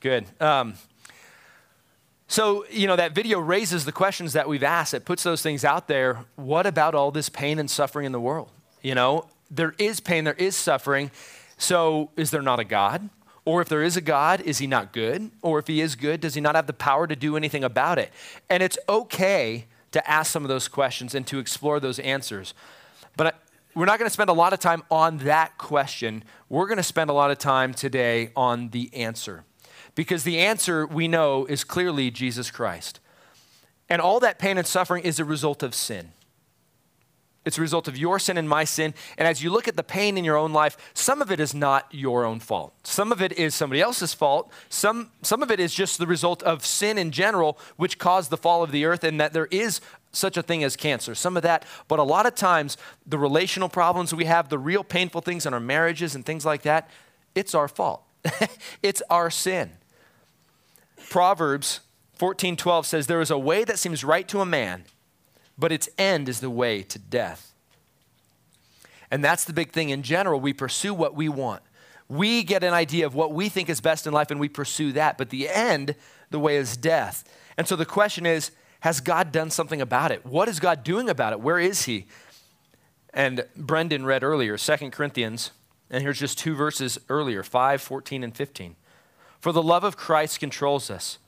Good. Um, so, you know, that video raises the questions that we've asked. It puts those things out there. What about all this pain and suffering in the world? You know, there is pain, there is suffering. So, is there not a God? Or if there is a God, is he not good? Or if he is good, does he not have the power to do anything about it? And it's okay to ask some of those questions and to explore those answers. But we're not going to spend a lot of time on that question. We're going to spend a lot of time today on the answer. Because the answer we know is clearly Jesus Christ. And all that pain and suffering is a result of sin. It's a result of your sin and my sin. And as you look at the pain in your own life, some of it is not your own fault. Some of it is somebody else's fault. Some, some of it is just the result of sin in general, which caused the fall of the earth, and that there is such a thing as cancer. Some of that. But a lot of times, the relational problems we have, the real painful things in our marriages and things like that, it's our fault. it's our sin. Proverbs 14:12 says there is a way that seems right to a man but its end is the way to death. And that's the big thing in general. We pursue what we want. We get an idea of what we think is best in life and we pursue that. But the end, the way is death. And so the question is Has God done something about it? What is God doing about it? Where is He? And Brendan read earlier, 2 Corinthians, and here's just two verses earlier 5, 14, and 15. For the love of Christ controls us,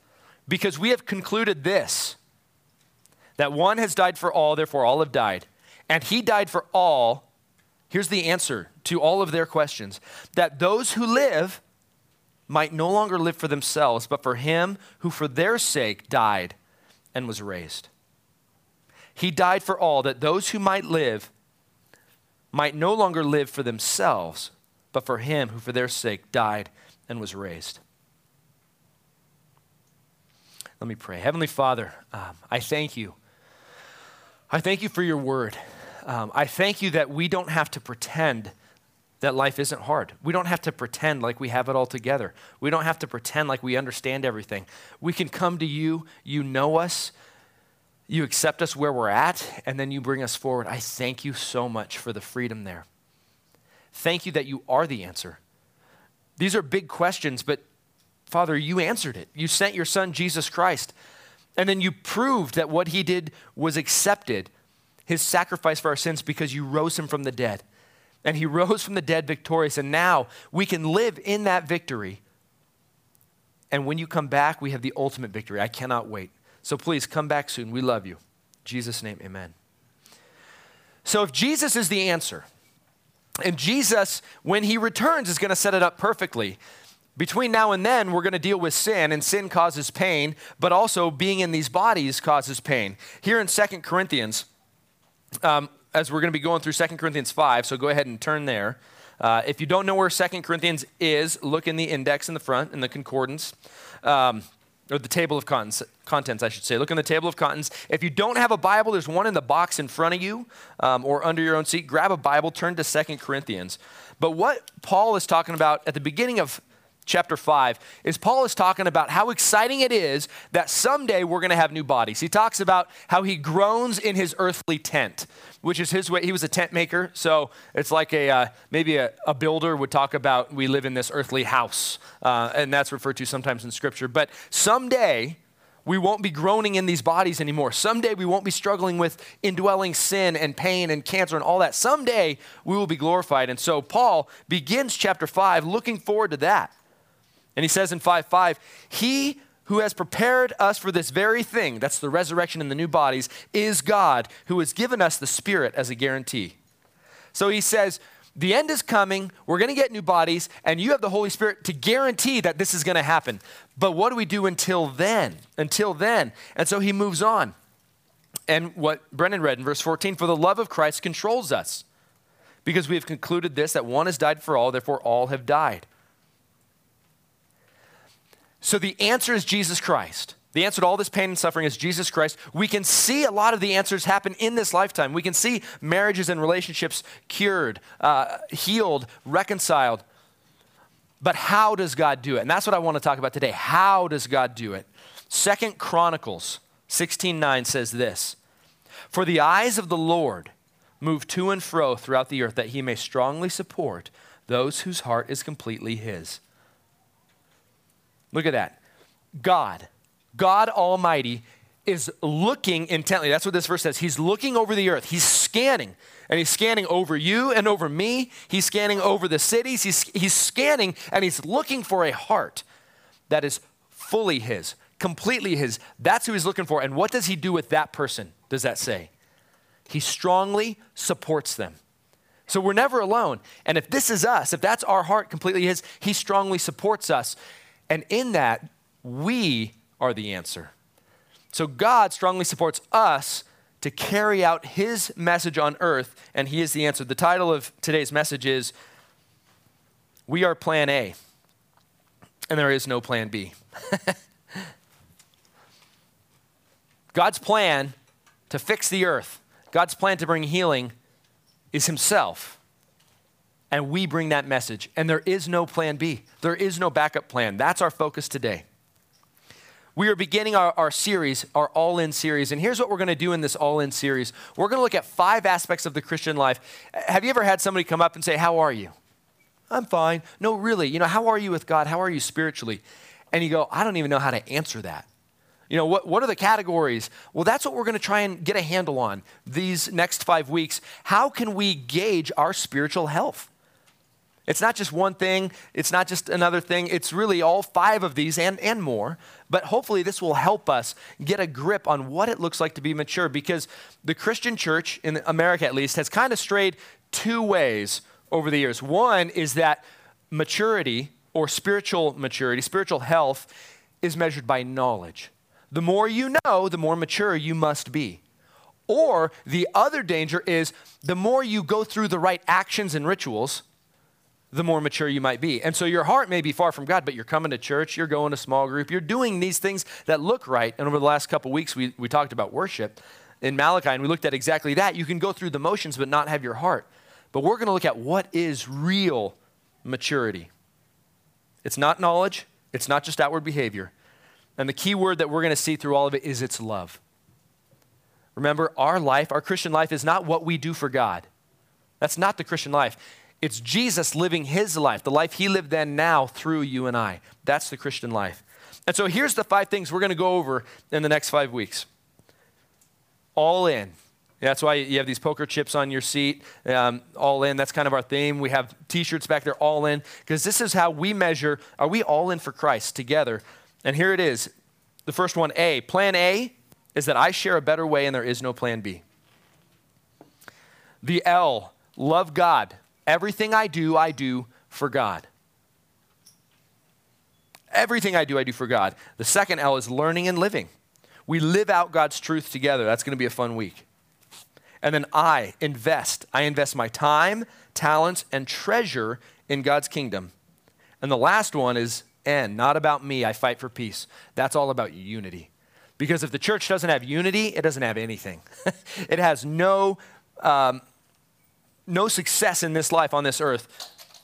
because we have concluded this that one has died for all, therefore all have died. And he died for all. Here's the answer to all of their questions that those who live might no longer live for themselves, but for him who for their sake died and was raised. He died for all, that those who might live might no longer live for themselves, but for him who for their sake died and was raised. Let me pray. Heavenly Father, um, I thank you I thank you for your word. Um, I thank you that we don't have to pretend that life isn't hard. We don't have to pretend like we have it all together. We don't have to pretend like we understand everything. We can come to you, you know us, you accept us where we're at, and then you bring us forward. I thank you so much for the freedom there. Thank you that you are the answer. These are big questions, but Father, you answered it. You sent your son, Jesus Christ. And then you proved that what he did was accepted, his sacrifice for our sins, because you rose him from the dead. And he rose from the dead victorious. And now we can live in that victory. And when you come back, we have the ultimate victory. I cannot wait. So please come back soon. We love you. In Jesus' name, amen. So if Jesus is the answer, and Jesus, when he returns, is going to set it up perfectly. Between now and then, we're going to deal with sin, and sin causes pain, but also being in these bodies causes pain. Here in Second Corinthians, um, as we're going to be going through Second Corinthians 5, so go ahead and turn there. Uh, if you don't know where Second Corinthians is, look in the index in the front, in the concordance, um, or the table of contents, contents, I should say. Look in the table of contents. If you don't have a Bible, there's one in the box in front of you um, or under your own seat. Grab a Bible, turn to Second Corinthians. But what Paul is talking about at the beginning of chapter 5 is Paul is talking about how exciting it is that someday we're going to have new bodies. He talks about how he groans in his earthly tent, which is his way. He was a tent maker, so it's like a uh, maybe a, a, builder would talk about we live in this earthly house, uh, and that's referred to sometimes in Scripture. But someday we won't be groaning in these bodies anymore. Someday we won't be struggling with indwelling sin and pain and cancer and all that. Someday we will be glorified. And so Paul begins chapter 5 looking forward to that. And he says in 5 5, He who has prepared us for this very thing, that's the resurrection and the new bodies, is God who has given us the Spirit as a guarantee. So he says, the end is coming. We're going to get new bodies, and you have the Holy Spirit to guarantee that this is going to happen. But what do we do until then? Until then. And so he moves on. And what Brendan read in verse 14 for the love of Christ controls us, because we have concluded this that one has died for all, therefore all have died. So the answer is Jesus Christ. The answer to all this pain and suffering is Jesus Christ. We can see a lot of the answers happen in this lifetime. We can see marriages and relationships cured, uh, healed, reconciled. But how does God do it? And that's what I want to talk about today. How does God do it? Second Chronicles 16:9 says this: For the eyes of the Lord move to and fro throughout the earth that he may strongly support those whose heart is completely his. Look at that. God, God Almighty, is looking intently. That's what this verse says. He's looking over the earth, He's scanning. And he's scanning over you and over me. He's scanning over the cities. He's, he's scanning and he's looking for a heart that is fully his, completely his. That's who he's looking for. And what does he do with that person, does that say? He strongly supports them. So we're never alone. And if this is us, if that's our heart completely his, he strongly supports us. And in that, we are the answer. So God strongly supports us to carry out his message on earth, and he is the answer. The title of today's message is We Are Plan A, and there is no Plan B. God's plan to fix the earth, God's plan to bring healing is himself. And we bring that message. And there is no plan B. There is no backup plan. That's our focus today. We are beginning our, our series, our All In series. And here's what we're going to do in this All In series we're going to look at five aspects of the Christian life. Have you ever had somebody come up and say, How are you? I'm fine. No, really. You know, how are you with God? How are you spiritually? And you go, I don't even know how to answer that. You know, what, what are the categories? Well, that's what we're going to try and get a handle on these next five weeks. How can we gauge our spiritual health? It's not just one thing, it's not just another thing, it's really all five of these and, and more. But hopefully, this will help us get a grip on what it looks like to be mature because the Christian church, in America at least, has kind of strayed two ways over the years. One is that maturity or spiritual maturity, spiritual health, is measured by knowledge. The more you know, the more mature you must be. Or the other danger is the more you go through the right actions and rituals, the more mature you might be. And so your heart may be far from God, but you're coming to church, you're going to small group, you're doing these things that look right. And over the last couple weeks, we, we talked about worship in Malachi, and we looked at exactly that. You can go through the motions, but not have your heart. But we're going to look at what is real maturity. It's not knowledge, it's not just outward behavior. And the key word that we're going to see through all of it is it's love. Remember, our life, our Christian life, is not what we do for God. That's not the Christian life. It's Jesus living his life, the life he lived then now through you and I. That's the Christian life. And so here's the five things we're going to go over in the next five weeks. All in. That's why you have these poker chips on your seat. Um, all in. That's kind of our theme. We have t shirts back there, all in, because this is how we measure are we all in for Christ together? And here it is. The first one, A. Plan A is that I share a better way and there is no plan B. The L, love God. Everything I do, I do for God. Everything I do, I do for God. The second L is learning and living. We live out God's truth together. That's going to be a fun week. And then I invest. I invest my time, talents, and treasure in God's kingdom. And the last one is N, not about me. I fight for peace. That's all about unity. Because if the church doesn't have unity, it doesn't have anything. it has no um, no success in this life on this earth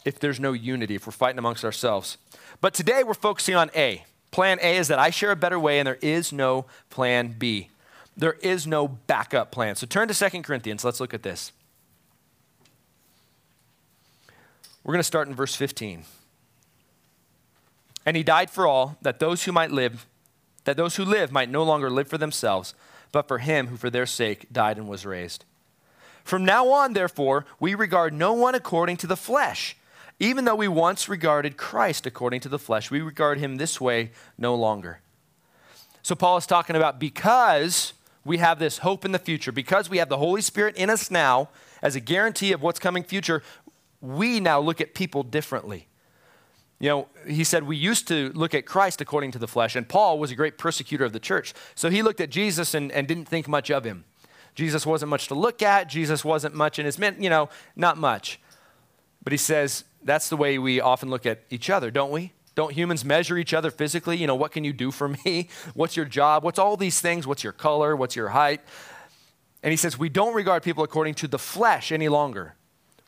if there's no unity, if we're fighting amongst ourselves. But today we're focusing on A. Plan A is that I share a better way and there is no plan B. There is no backup plan. So turn to 2 Corinthians. Let's look at this. We're going to start in verse 15. And he died for all, that those who might live, that those who live might no longer live for themselves, but for him who for their sake died and was raised. From now on, therefore, we regard no one according to the flesh. Even though we once regarded Christ according to the flesh, we regard him this way no longer. So, Paul is talking about because we have this hope in the future, because we have the Holy Spirit in us now as a guarantee of what's coming future, we now look at people differently. You know, he said we used to look at Christ according to the flesh, and Paul was a great persecutor of the church. So he looked at Jesus and, and didn't think much of him. Jesus wasn't much to look at. Jesus wasn't much in his, men, you know, not much. But he says that's the way we often look at each other, don't we? Don't humans measure each other physically? You know, what can you do for me? What's your job? What's all these things? What's your color? What's your height? And he says we don't regard people according to the flesh any longer.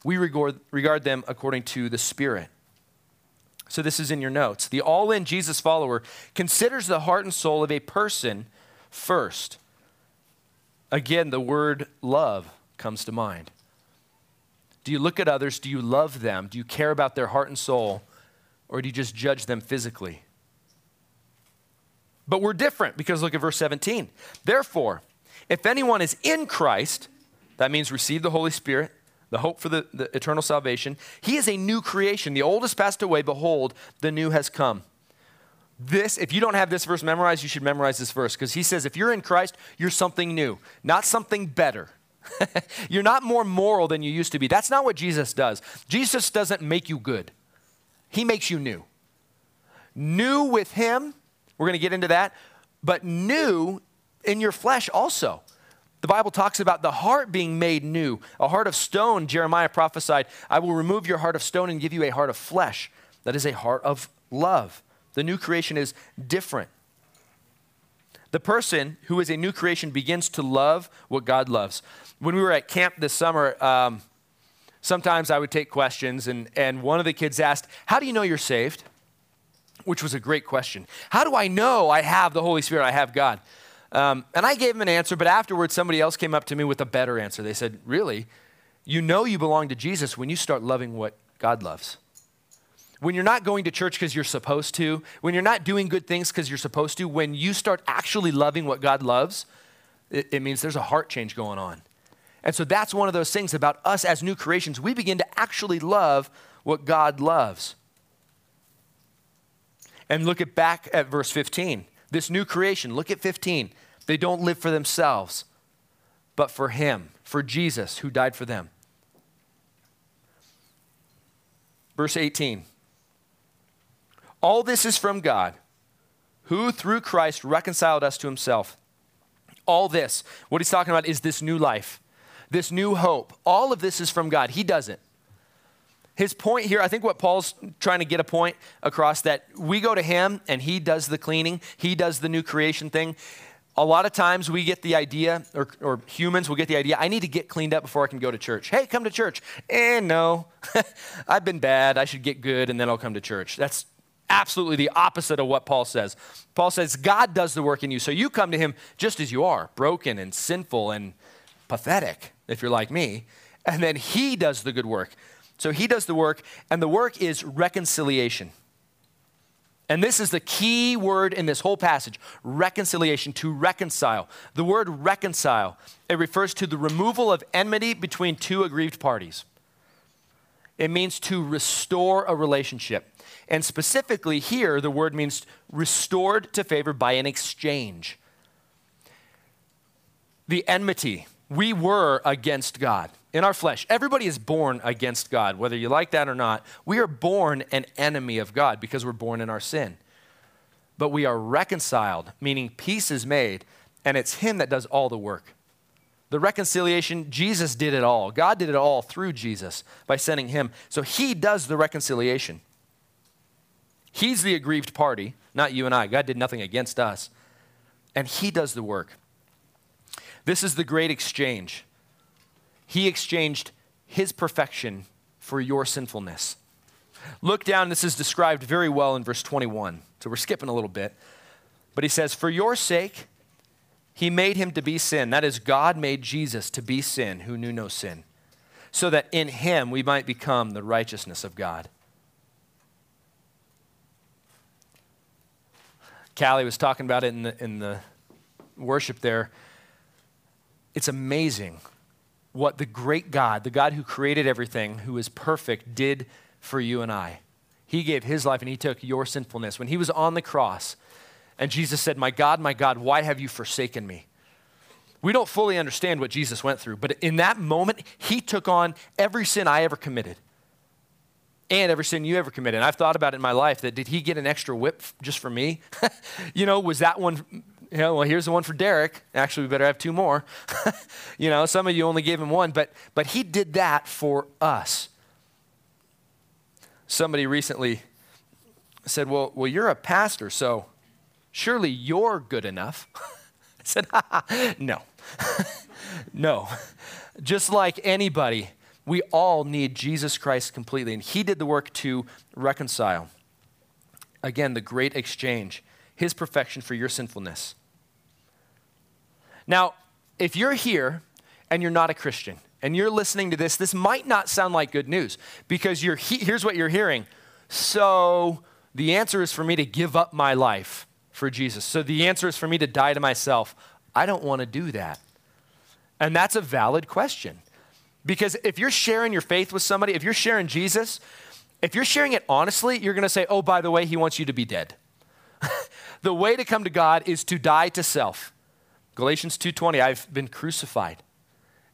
We regard, regard them according to the Spirit. So this is in your notes. The all in Jesus follower considers the heart and soul of a person first again, the word love comes to mind. Do you look at others? Do you love them? Do you care about their heart and soul? Or do you just judge them physically? But we're different because look at verse 17. Therefore, if anyone is in Christ, that means receive the Holy Spirit, the hope for the, the eternal salvation, he is a new creation. The old has passed away, behold, the new has come. This, if you don't have this verse memorized, you should memorize this verse because he says, if you're in Christ, you're something new, not something better. you're not more moral than you used to be. That's not what Jesus does. Jesus doesn't make you good, he makes you new. New with him, we're going to get into that, but new in your flesh also. The Bible talks about the heart being made new, a heart of stone. Jeremiah prophesied, I will remove your heart of stone and give you a heart of flesh. That is a heart of love. The new creation is different. The person who is a new creation begins to love what God loves. When we were at camp this summer, um, sometimes I would take questions, and, and one of the kids asked, How do you know you're saved? Which was a great question. How do I know I have the Holy Spirit, I have God? Um, and I gave him an answer, but afterwards, somebody else came up to me with a better answer. They said, Really? You know you belong to Jesus when you start loving what God loves. When you're not going to church because you're supposed to, when you're not doing good things because you're supposed to, when you start actually loving what God loves, it, it means there's a heart change going on. And so that's one of those things about us as new creations. We begin to actually love what God loves. And look at back at verse 15. This new creation, look at 15. They don't live for themselves, but for Him, for Jesus who died for them. Verse 18. All this is from God, who through Christ reconciled us to himself. All this, what he's talking about is this new life, this new hope. All of this is from God. He does it. His point here, I think what Paul's trying to get a point across that we go to him and he does the cleaning, he does the new creation thing. A lot of times we get the idea, or, or humans will get the idea, I need to get cleaned up before I can go to church. Hey, come to church. And eh, no, I've been bad. I should get good and then I'll come to church. That's absolutely the opposite of what Paul says. Paul says, God does the work in you. So you come to him just as you are, broken and sinful and pathetic, if you're like me. And then he does the good work. So he does the work, and the work is reconciliation. And this is the key word in this whole passage reconciliation, to reconcile. The word reconcile, it refers to the removal of enmity between two aggrieved parties. It means to restore a relationship. And specifically here, the word means restored to favor by an exchange. The enmity, we were against God in our flesh. Everybody is born against God, whether you like that or not. We are born an enemy of God because we're born in our sin. But we are reconciled, meaning peace is made, and it's Him that does all the work. The reconciliation, Jesus did it all. God did it all through Jesus by sending Him. So He does the reconciliation. He's the aggrieved party, not you and I. God did nothing against us. And He does the work. This is the great exchange. He exchanged His perfection for your sinfulness. Look down, this is described very well in verse 21. So we're skipping a little bit. But He says, For your sake, He made Him to be sin. That is, God made Jesus to be sin who knew no sin, so that in Him we might become the righteousness of God. Callie was talking about it in the, in the worship there. It's amazing what the great God, the God who created everything, who is perfect, did for you and I. He gave his life and he took your sinfulness. When he was on the cross, and Jesus said, My God, my God, why have you forsaken me? We don't fully understand what Jesus went through, but in that moment, he took on every sin I ever committed and every sin you ever committed. And I've thought about it in my life that did he get an extra whip just for me? you know, was that one, you know, well, here's the one for Derek. Actually, we better have two more. you know, some of you only gave him one, but, but he did that for us. Somebody recently said, well, well, you're a pastor, so surely you're good enough. I said, no, no. Just like anybody, we all need Jesus Christ completely, and He did the work to reconcile. Again, the great exchange, His perfection for your sinfulness. Now, if you're here and you're not a Christian, and you're listening to this, this might not sound like good news because you're he- here's what you're hearing. So, the answer is for me to give up my life for Jesus. So the answer is for me to die to myself. I don't want to do that. And that's a valid question. Because if you're sharing your faith with somebody, if you're sharing Jesus, if you're sharing it honestly, you're going to say, oh, by the way, he wants you to be dead. the way to come to God is to die to self. Galatians 2:20, I've been crucified.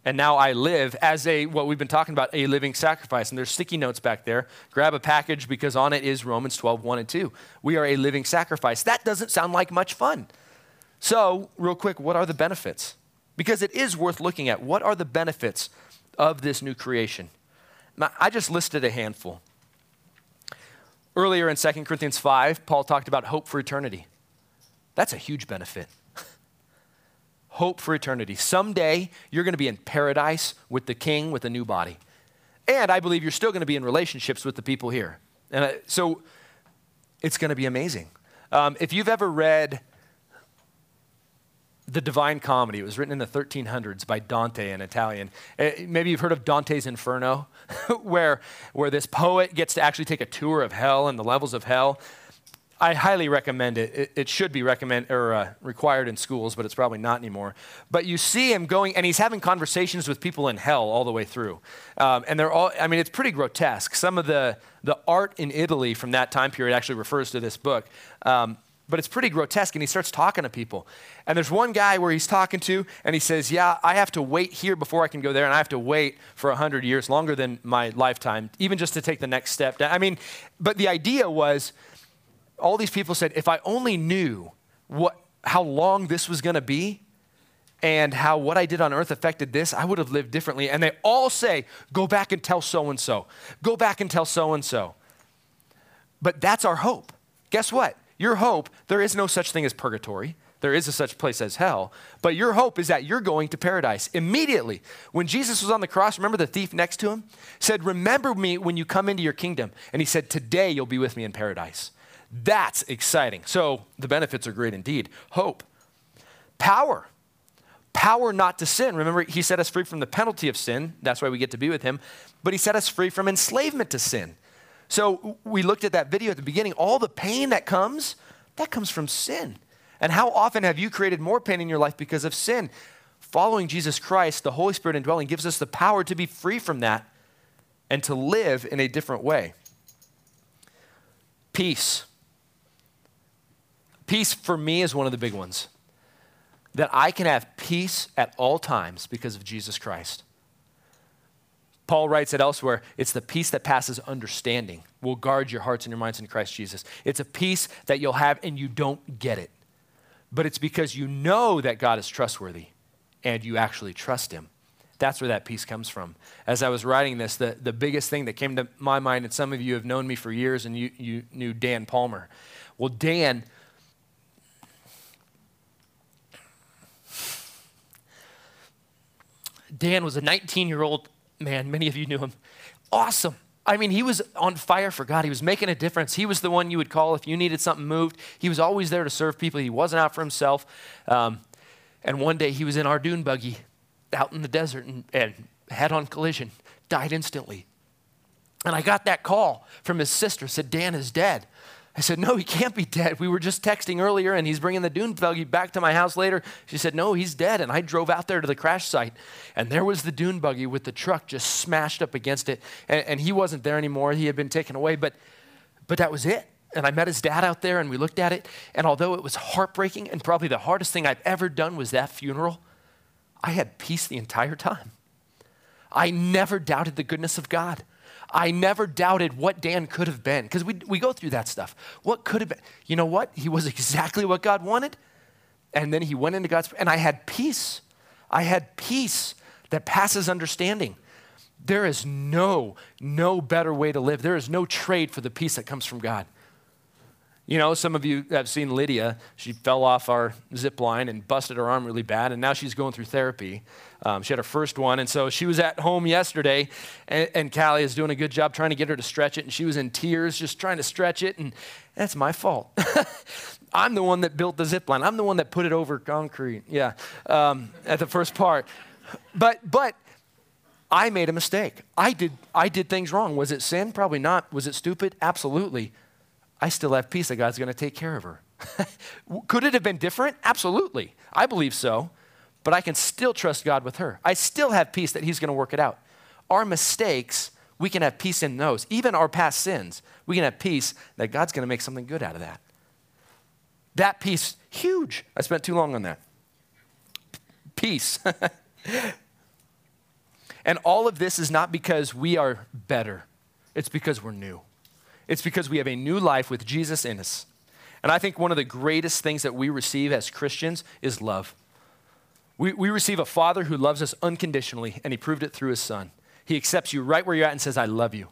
And now I live as a what we've been talking about, a living sacrifice. And there's sticky notes back there. Grab a package because on it is Romans 12, 1 and 2. We are a living sacrifice. That doesn't sound like much fun. So, real quick, what are the benefits? Because it is worth looking at. What are the benefits of this new creation? I just listed a handful. Earlier in 2 Corinthians 5, Paul talked about hope for eternity. That's a huge benefit. hope for eternity. Someday you're going to be in paradise with the king with a new body. And I believe you're still going to be in relationships with the people here. And uh, so it's going to be amazing. Um, if you've ever read the Divine Comedy. It was written in the 1300s by Dante in Italian. Uh, maybe you've heard of Dante's Inferno, where, where this poet gets to actually take a tour of hell and the levels of hell. I highly recommend it. It, it should be recommend or uh, required in schools, but it's probably not anymore. But you see him going, and he's having conversations with people in hell all the way through, um, and they're all. I mean, it's pretty grotesque. Some of the the art in Italy from that time period actually refers to this book. Um, but it's pretty grotesque. And he starts talking to people. And there's one guy where he's talking to, and he says, Yeah, I have to wait here before I can go there, and I have to wait for 100 years, longer than my lifetime, even just to take the next step. I mean, but the idea was all these people said, If I only knew what, how long this was going to be, and how what I did on earth affected this, I would have lived differently. And they all say, Go back and tell so and so. Go back and tell so and so. But that's our hope. Guess what? Your hope, there is no such thing as purgatory. There is a such place as hell. But your hope is that you're going to paradise. Immediately, when Jesus was on the cross, remember the thief next to him? Said, Remember me when you come into your kingdom. And he said, Today you'll be with me in paradise. That's exciting. So the benefits are great indeed. Hope, power, power not to sin. Remember, he set us free from the penalty of sin. That's why we get to be with him. But he set us free from enslavement to sin. So we looked at that video at the beginning. All the pain that comes, that comes from sin. And how often have you created more pain in your life because of sin? Following Jesus Christ, the Holy Spirit indwelling, gives us the power to be free from that and to live in a different way. Peace. Peace for me is one of the big ones. That I can have peace at all times because of Jesus Christ. Paul writes it elsewhere it's the peace that passes understanding will guard your hearts and your minds in Christ Jesus. It's a peace that you'll have and you don't get it. But it's because you know that God is trustworthy and you actually trust Him. That's where that peace comes from. As I was writing this, the, the biggest thing that came to my mind, and some of you have known me for years and you, you knew Dan Palmer. Well, Dan, Dan was a 19 year old man, many of you knew him. Awesome. I mean, he was on fire for God. He was making a difference. He was the one you would call if you needed something moved. He was always there to serve people. He wasn't out for himself. Um, and one day he was in our dune buggy out in the desert and, and head on collision, died instantly. And I got that call from his sister, said, Dan is dead. I said, No, he can't be dead. We were just texting earlier and he's bringing the dune buggy back to my house later. She said, No, he's dead. And I drove out there to the crash site and there was the dune buggy with the truck just smashed up against it. And, and he wasn't there anymore. He had been taken away, but, but that was it. And I met his dad out there and we looked at it. And although it was heartbreaking and probably the hardest thing I've ever done was that funeral, I had peace the entire time. I never doubted the goodness of God. I never doubted what Dan could have been because we, we go through that stuff. What could have been? You know what? He was exactly what God wanted. And then he went into God's, and I had peace. I had peace that passes understanding. There is no, no better way to live. There is no trade for the peace that comes from God. You know, some of you have seen Lydia. She fell off our zip line and busted her arm really bad, and now she's going through therapy. Um, she had her first one, and so she was at home yesterday, and, and Callie is doing a good job trying to get her to stretch it, and she was in tears just trying to stretch it, and that's my fault. I'm the one that built the zip line. I'm the one that put it over concrete. Yeah, um, at the first part. But but I made a mistake. I did I did things wrong. Was it sin? Probably not. Was it stupid? Absolutely. I still have peace that God's going to take care of her. Could it have been different? Absolutely. I believe so. But I can still trust God with her. I still have peace that He's going to work it out. Our mistakes, we can have peace in those. Even our past sins, we can have peace that God's going to make something good out of that. That peace, huge. I spent too long on that. Peace. and all of this is not because we are better, it's because we're new. It's because we have a new life with Jesus in us. And I think one of the greatest things that we receive as Christians is love. We, we receive a father who loves us unconditionally, and he proved it through his son. He accepts you right where you're at and says, I love you.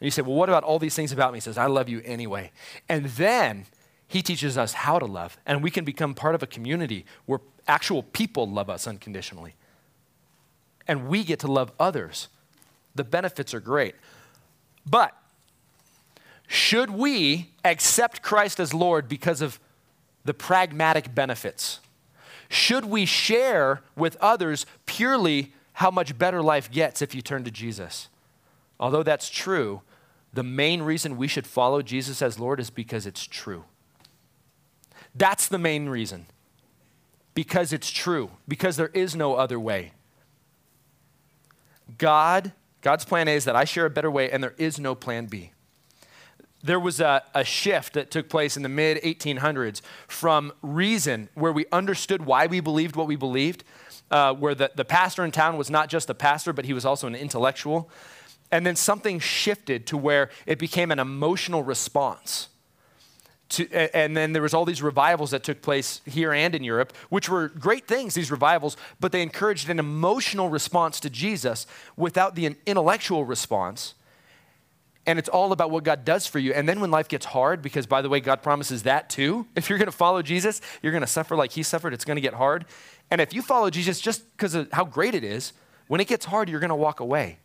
And you say, Well, what about all these things about me? He says, I love you anyway. And then he teaches us how to love, and we can become part of a community where actual people love us unconditionally. And we get to love others. The benefits are great. But should we accept Christ as Lord because of the pragmatic benefits? Should we share with others purely how much better life gets if you turn to Jesus? Although that's true, the main reason we should follow Jesus as Lord is because it's true. That's the main reason. Because it's true, because there is no other way. God, God's plan A is that I share a better way, and there is no plan B. There was a, a shift that took place in the mid 1800s from reason, where we understood why we believed what we believed, uh, where the, the pastor in town was not just a pastor, but he was also an intellectual. And then something shifted to where it became an emotional response. To, and then there was all these revivals that took place here and in Europe, which were great things, these revivals, but they encouraged an emotional response to Jesus without the intellectual response. And it's all about what God does for you. And then when life gets hard, because by the way, God promises that too. If you're going to follow Jesus, you're going to suffer like he suffered. It's going to get hard. And if you follow Jesus just because of how great it is, when it gets hard, you're going to walk away.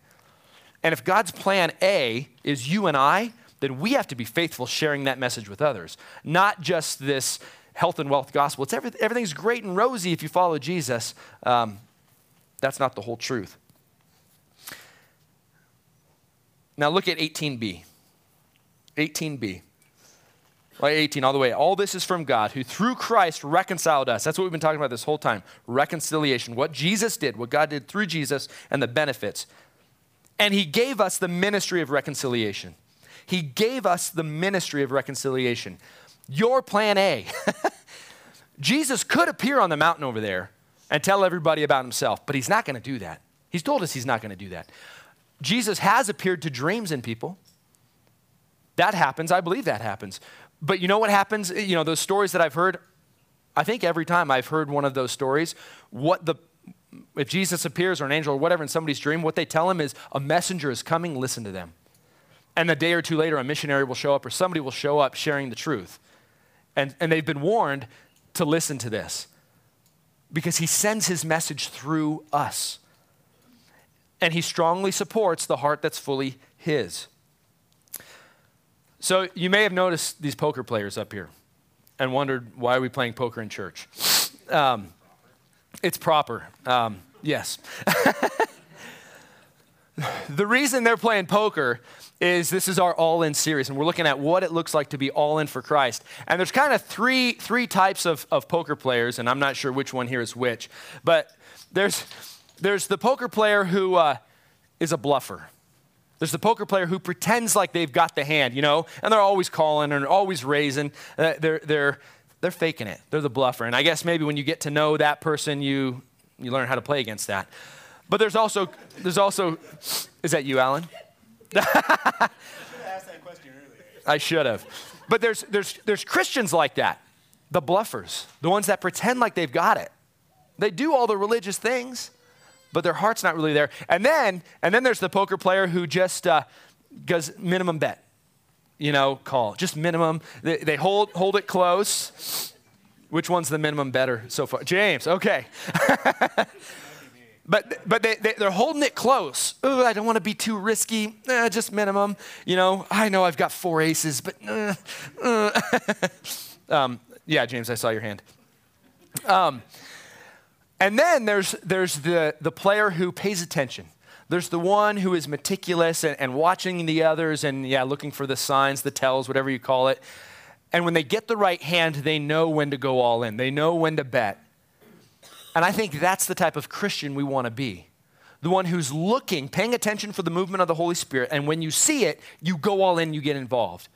And if God's plan A is you and I, then we have to be faithful sharing that message with others, not just this health and wealth gospel. It's every, everything's great and rosy if you follow Jesus. Um, that's not the whole truth. Now look at 18b. 18b. Right, 18 all the way. All this is from God, who through Christ reconciled us. That's what we've been talking about this whole time. Reconciliation. What Jesus did, what God did through Jesus, and the benefits. And he gave us the ministry of reconciliation. He gave us the ministry of reconciliation. Your plan A. Jesus could appear on the mountain over there and tell everybody about himself, but he's not going to do that. He's told us he's not going to do that. Jesus has appeared to dreams in people. That happens. I believe that happens. But you know what happens? You know, those stories that I've heard, I think every time I've heard one of those stories, what the if Jesus appears or an angel or whatever in somebody's dream, what they tell him is a messenger is coming, listen to them. And a day or two later, a missionary will show up or somebody will show up sharing the truth. And, and they've been warned to listen to this because he sends his message through us. And he strongly supports the heart that's fully his. So you may have noticed these poker players up here and wondered why are we playing poker in church? Um, it's proper. Um, yes. the reason they're playing poker is this is our all in series, and we're looking at what it looks like to be all in for Christ. And there's kind of three, three types of, of poker players, and I'm not sure which one here is which, but there's, there's the poker player who uh, is a bluffer. There's the poker player who pretends like they've got the hand, you know, and they're always calling and always raising. Uh, they're, they're, they're faking it. They're the bluffer. And I guess maybe when you get to know that person, you, you learn how to play against that. But there's also, there's also, is that you, Alan? I should have asked that question earlier. I should have. But there's, there's, there's Christians like that, the bluffers, the ones that pretend like they've got it. They do all the religious things, but their heart's not really there. And then, and then there's the poker player who just uh, does minimum bet, you know, call, just minimum. They, they hold, hold it close. Which one's the minimum better so far? James, okay. But, but they, they, are holding it close. Ooh, I don't want to be too risky. Eh, just minimum. You know, I know I've got four aces, but uh, uh. um, yeah, James, I saw your hand. Um, and then there's, there's the, the player who pays attention. There's the one who is meticulous and, and watching the others and, yeah, looking for the signs, the tells, whatever you call it. And when they get the right hand, they know when to go all in, they know when to bet. And I think that's the type of Christian we want to be. The one who's looking, paying attention for the movement of the Holy Spirit, and when you see it, you go all in, you get involved.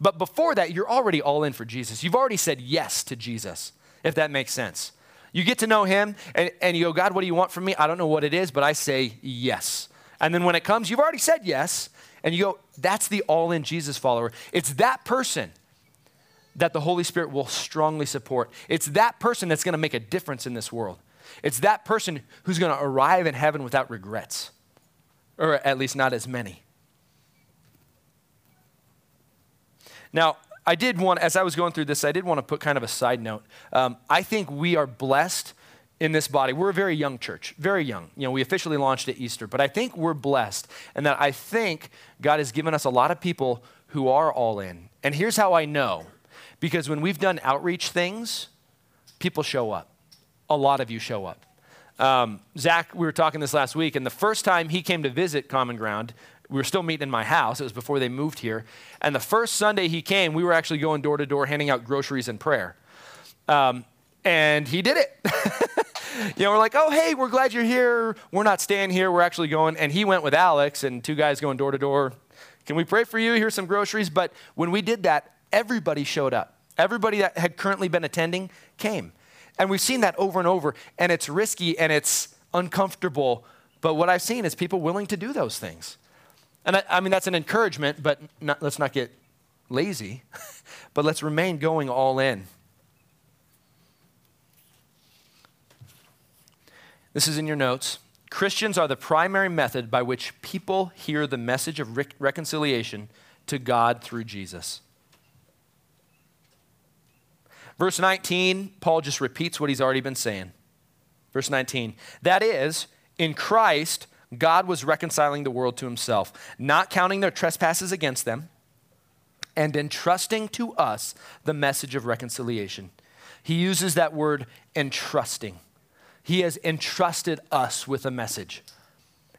But before that, you're already all in for Jesus. You've already said yes to Jesus, if that makes sense. You get to know Him, and, and you go, God, what do you want from me? I don't know what it is, but I say yes. And then when it comes, you've already said yes, and you go, that's the all in Jesus follower. It's that person that the Holy Spirit will strongly support. It's that person that's going to make a difference in this world. It's that person who's going to arrive in heaven without regrets, or at least not as many. Now, I did want, as I was going through this, I did want to put kind of a side note. Um, I think we are blessed in this body. We're a very young church, very young. You know, we officially launched at Easter, but I think we're blessed and that I think God has given us a lot of people who are all in. And here's how I know because when we've done outreach things, people show up. A lot of you show up. Um, Zach, we were talking this last week, and the first time he came to visit Common Ground, we were still meeting in my house. It was before they moved here. And the first Sunday he came, we were actually going door to door handing out groceries and prayer. Um, and he did it. you know, we're like, oh, hey, we're glad you're here. We're not staying here. We're actually going. And he went with Alex and two guys going door to door. Can we pray for you? Here's some groceries. But when we did that, everybody showed up. Everybody that had currently been attending came. And we've seen that over and over. And it's risky and it's uncomfortable. But what I've seen is people willing to do those things. And I, I mean, that's an encouragement, but not, let's not get lazy, but let's remain going all in. This is in your notes. Christians are the primary method by which people hear the message of rec- reconciliation to God through Jesus. Verse 19, Paul just repeats what he's already been saying. Verse 19, that is, in Christ, God was reconciling the world to himself, not counting their trespasses against them, and entrusting to us the message of reconciliation. He uses that word entrusting. He has entrusted us with a message.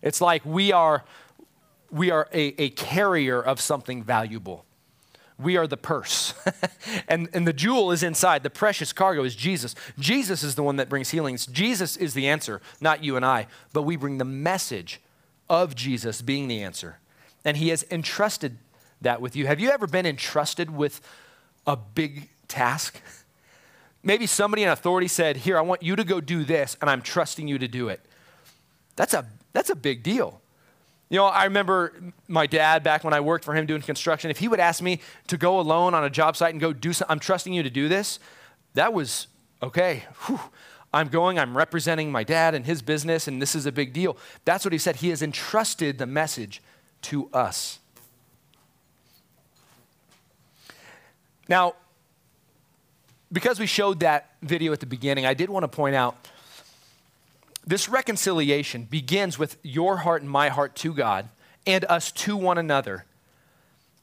It's like we are, we are a, a carrier of something valuable. We are the purse. and, and the jewel is inside. The precious cargo is Jesus. Jesus is the one that brings healings. Jesus is the answer, not you and I. But we bring the message of Jesus being the answer. And He has entrusted that with you. Have you ever been entrusted with a big task? Maybe somebody in authority said, Here, I want you to go do this, and I'm trusting you to do it. That's a, that's a big deal. You know, I remember my dad back when I worked for him doing construction. If he would ask me to go alone on a job site and go do something, I'm trusting you to do this, that was okay. Whew. I'm going, I'm representing my dad and his business, and this is a big deal. That's what he said. He has entrusted the message to us. Now, because we showed that video at the beginning, I did want to point out this reconciliation begins with your heart and my heart to God and us to one another.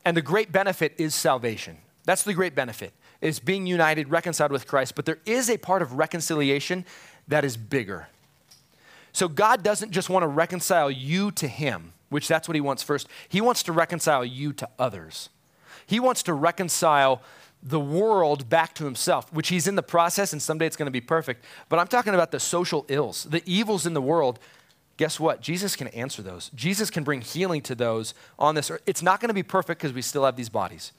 And the great benefit is salvation. That's the great benefit, is being united, reconciled with Christ. But there is a part of reconciliation that is bigger. So God doesn't just want to reconcile you to Him, which that's what He wants first. He wants to reconcile you to others. He wants to reconcile the world back to himself, which he's in the process, and someday it's going to be perfect. But I'm talking about the social ills, the evils in the world. Guess what? Jesus can answer those. Jesus can bring healing to those on this earth. It's not going to be perfect because we still have these bodies.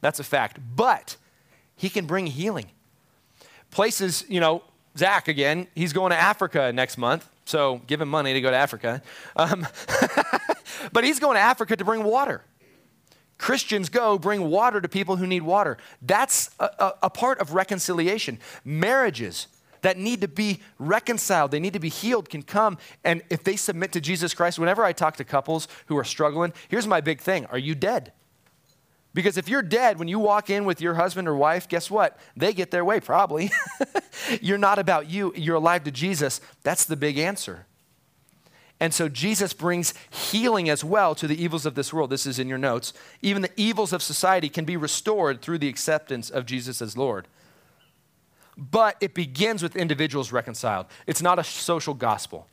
That's a fact. But he can bring healing. Places, you know, Zach again, he's going to Africa next month. So give him money to go to Africa. Um, but he's going to Africa to bring water. Christians go bring water to people who need water. That's a, a, a, part of reconciliation. Marriages that need to be reconciled, they need to be healed, can come. And if they submit to Jesus Christ, whenever I talk to couples who are struggling, here's my big thing Are you dead? Because if you're dead when you walk in with your husband or wife, guess what? They get their way, probably. you're not about you, you're alive to Jesus. That's the big answer. And so Jesus brings healing as well to the evils of this world. This is in your notes. Even the evils of society can be restored through the acceptance of Jesus as Lord. But it begins with individuals reconciled. It's not a social gospel.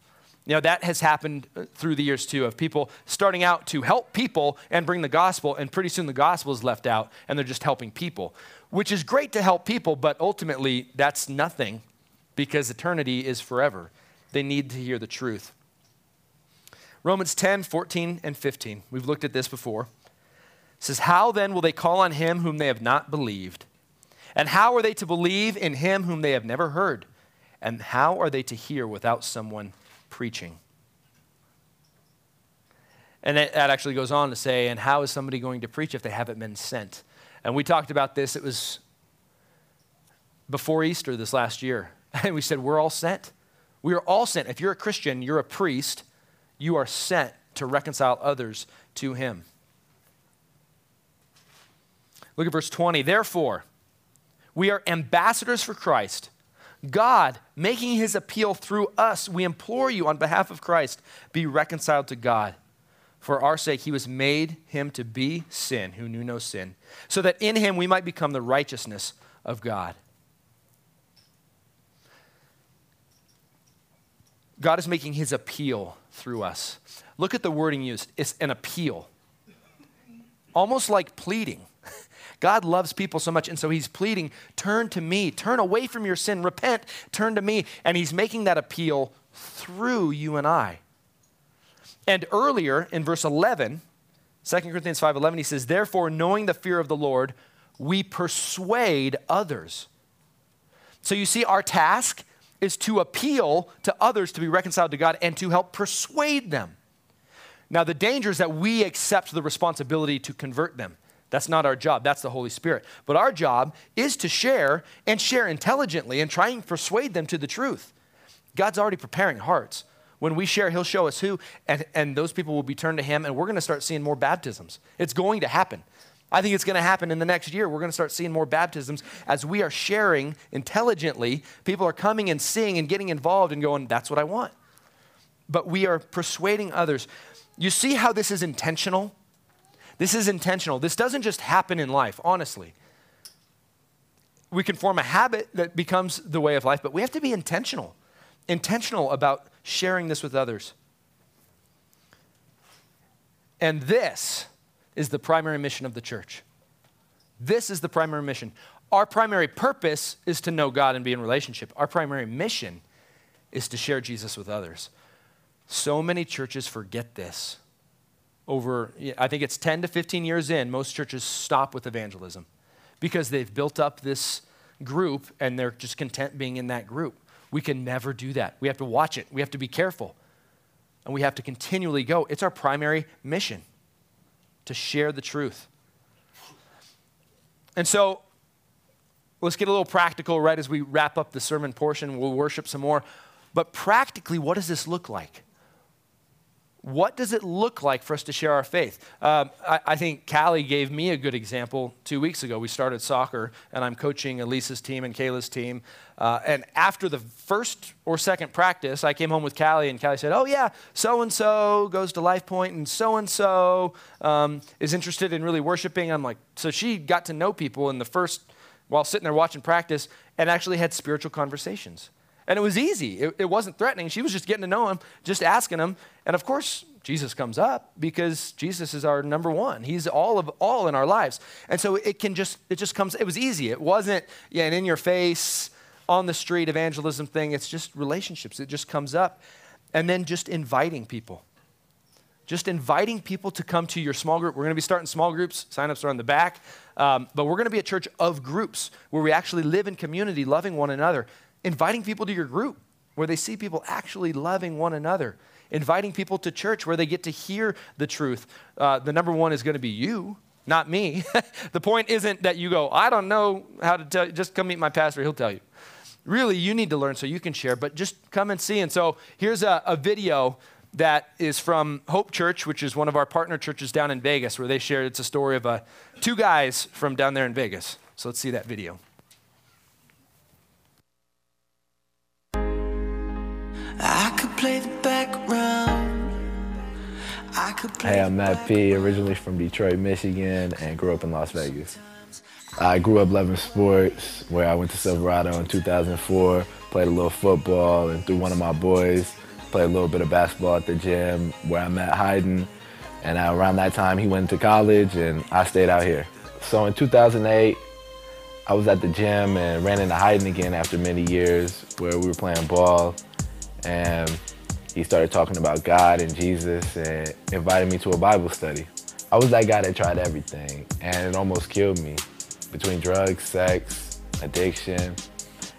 You know, that has happened uh, through the years too, of people starting out to help people and bring the gospel, and pretty soon the gospel is left out and they're just helping people. which is great to help people, but ultimately that's nothing because eternity is forever. They need to hear the truth. Romans 10, 14, and 15. We've looked at this before. It says, How then will they call on him whom they have not believed? And how are they to believe in him whom they have never heard? And how are they to hear without someone preaching? And that actually goes on to say, and how is somebody going to preach if they haven't been sent? And we talked about this, it was before Easter this last year. And we said, we're all sent. We are all sent. If you're a Christian, you're a priest, you are sent to reconcile others to him. Look at verse 20. Therefore, we are ambassadors for Christ. God making his appeal through us, we implore you on behalf of Christ, be reconciled to God. For our sake, he was made him to be sin who knew no sin, so that in him we might become the righteousness of God. God is making his appeal through us. Look at the wording used it's an appeal, almost like pleading. God loves people so much, and so he's pleading, turn to me, turn away from your sin, repent, turn to me. And he's making that appeal through you and I. And earlier in verse 11, 2 Corinthians 5:11 he says, "Therefore knowing the fear of the Lord, we persuade others." So you see our task is to appeal to others to be reconciled to God and to help persuade them. Now the danger is that we accept the responsibility to convert them. That's not our job. That's the Holy Spirit. But our job is to share and share intelligently and try and persuade them to the truth. God's already preparing hearts. When we share, He'll show us who, and, and those people will be turned to Him, and we're going to start seeing more baptisms. It's going to happen. I think it's going to happen in the next year. We're going to start seeing more baptisms as we are sharing intelligently. People are coming and seeing and getting involved and going, that's what I want. But we are persuading others. You see how this is intentional? This is intentional. This doesn't just happen in life, honestly. We can form a habit that becomes the way of life, but we have to be intentional. Intentional about sharing this with others. And this is the primary mission of the church. This is the primary mission. Our primary purpose is to know God and be in relationship. Our primary mission is to share Jesus with others. So many churches forget this. Over, I think it's 10 to 15 years in, most churches stop with evangelism because they've built up this group and they're just content being in that group. We can never do that. We have to watch it. We have to be careful. And we have to continually go. It's our primary mission to share the truth. And so let's get a little practical right as we wrap up the sermon portion. We'll worship some more. But practically, what does this look like? What does it look like for us to share our faith? Um, I, I, think Callie gave me a good example two weeks ago. We started soccer, and I'm coaching Elisa's team and Kayla's team. Uh, and after the first or second practice, I came home with Callie, and Callie said, Oh, yeah, so and so goes to Life Point, and so and so is interested in really worshiping. I'm like, So she got to know people in the first, while sitting there watching practice, and actually had spiritual conversations. And it was easy. It, it, wasn't threatening. She was just getting to know him, just asking him. And of course, Jesus comes up because Jesus is our number one. He's all of all in our lives. And so it can just, it just comes, it was easy. It wasn't yeah, an in your face, on the street evangelism thing. It's just relationships. It just comes up. And then just inviting people. Just inviting people to come to your small group. We're going to be starting small groups. Sign-ups are on the back. Um, but we're going to be a church of groups where we actually live in community, loving one another inviting people to your group where they see people actually loving one another, inviting people to church where they get to hear the truth. Uh, the number one is going to be you, not me. the point isn't that you go, I don't know how to tell you, just come meet my pastor, he'll tell you. Really, you need to learn so you can share, but just come and see. And so here's a, a video that is from Hope Church, which is one of our partner churches down in Vegas, where they shared it's a story of uh, two guys from down there in Vegas. So let's see that video. Hey, I'm Matt P, originally from Detroit, Michigan, and grew up in Las Vegas. I grew up loving sports, where I went to Silverado in 2004, played a little football, and through one of my boys, played a little bit of basketball at the gym, where I met Hayden. And around that time, he went to college, and I stayed out here. So in 2008, I was at the gym and ran into Hayden again after many years where we were playing ball. And he started talking about God and Jesus and invited me to a Bible study. I was that guy that tried everything and it almost killed me between drugs, sex, addiction.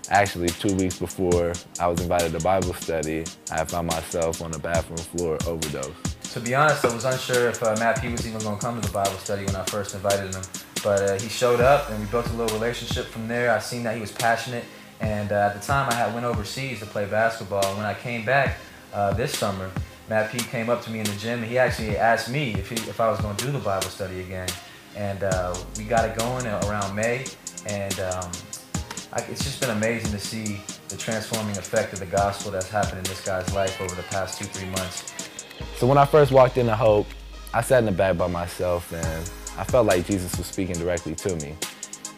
Actually, two weeks before I was invited to Bible study, I found myself on the bathroom floor overdose. To be honest, I was unsure if uh, Matt P was even going to come to the Bible study when I first invited him. But uh, he showed up and we built a little relationship from there. I seen that he was passionate. And uh, at the time, I had went overseas to play basketball. When I came back uh, this summer, Matt P came up to me in the gym and he actually asked me if, he, if I was going to do the Bible study again. And uh, we got it going around May. And um, I, it's just been amazing to see the transforming effect of the gospel that's happened in this guy's life over the past two, three months. So when I first walked into Hope, I sat in the back by myself and I felt like Jesus was speaking directly to me.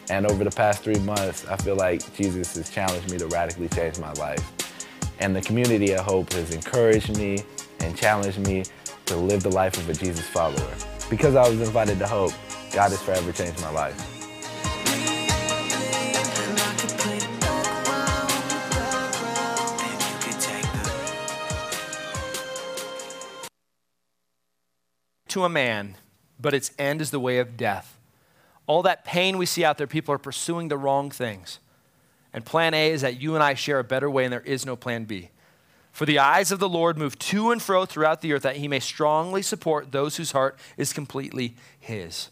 And over the past three months, I feel like Jesus has challenged me to radically change my life. And the community at Hope has encouraged me and challenged me to live the life of a Jesus follower. Because I was invited to Hope, God has forever changed my life. to a man, but its end is the way of death. All that pain we see out there, people are pursuing the wrong things. And plan A is that you and I share a better way, and there is no plan B. For the eyes of the Lord move to and fro throughout the earth, that he may strongly support those whose heart is completely his.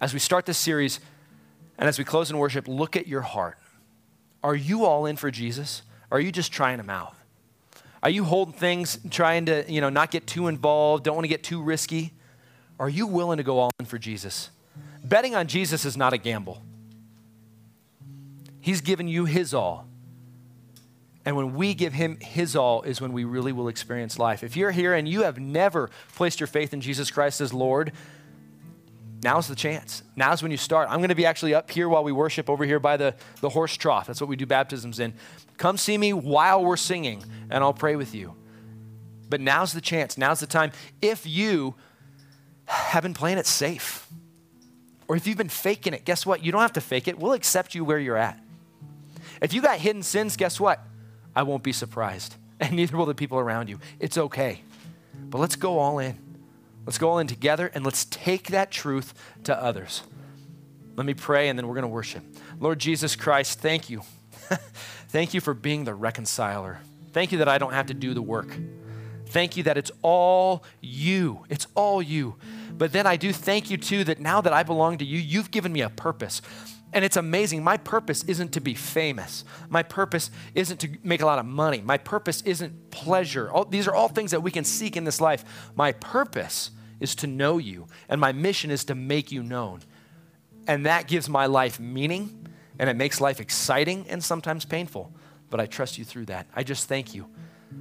As we start this series, and as we close in worship, look at your heart. Are you all in for Jesus? Or are you just trying him out? Are you holding things, trying to, you know, not get too involved, don't want to get too risky? Are you willing to go all in for Jesus? Betting on Jesus is not a gamble. He's given you his all. And when we give him his all is when we really will experience life. If you're here and you have never placed your faith in Jesus Christ as Lord, now's the chance. Now's when you start. I'm going to be actually up here while we worship over here by the, the horse trough. That's what we do baptisms in. Come see me while we're singing, and I'll pray with you. But now's the chance. Now's the time. If you have been playing it safe. Or if you've been faking it, guess what? You don't have to fake it. We'll accept you where you're at. If you got hidden sins, guess what? I won't be surprised. And neither will the people around you. It's okay. But let's go all in. Let's go all in together and let's take that truth to others. Let me pray and then we're going to worship. Lord Jesus Christ, thank you. thank you for being the reconciler. Thank you that I don't have to do the work. Thank you that it's all you. It's all you. But then I do thank you too that now that I belong to you, you've given me a purpose. And it's amazing. My purpose isn't to be famous. My purpose isn't to make a lot of money. My purpose isn't pleasure. All, these are all things that we can seek in this life. My purpose is to know you, and my mission is to make you known. And that gives my life meaning, and it makes life exciting and sometimes painful. But I trust you through that. I just thank you.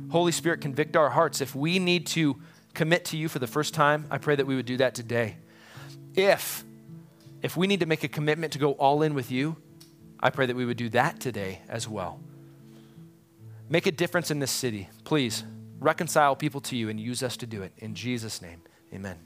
Holy Spirit, convict our hearts. If we need to commit to you for the first time, I pray that we would do that today. If if we need to make a commitment to go all in with you, I pray that we would do that today as well. Make a difference in this city. Please reconcile people to you and use us to do it. In Jesus' name, amen.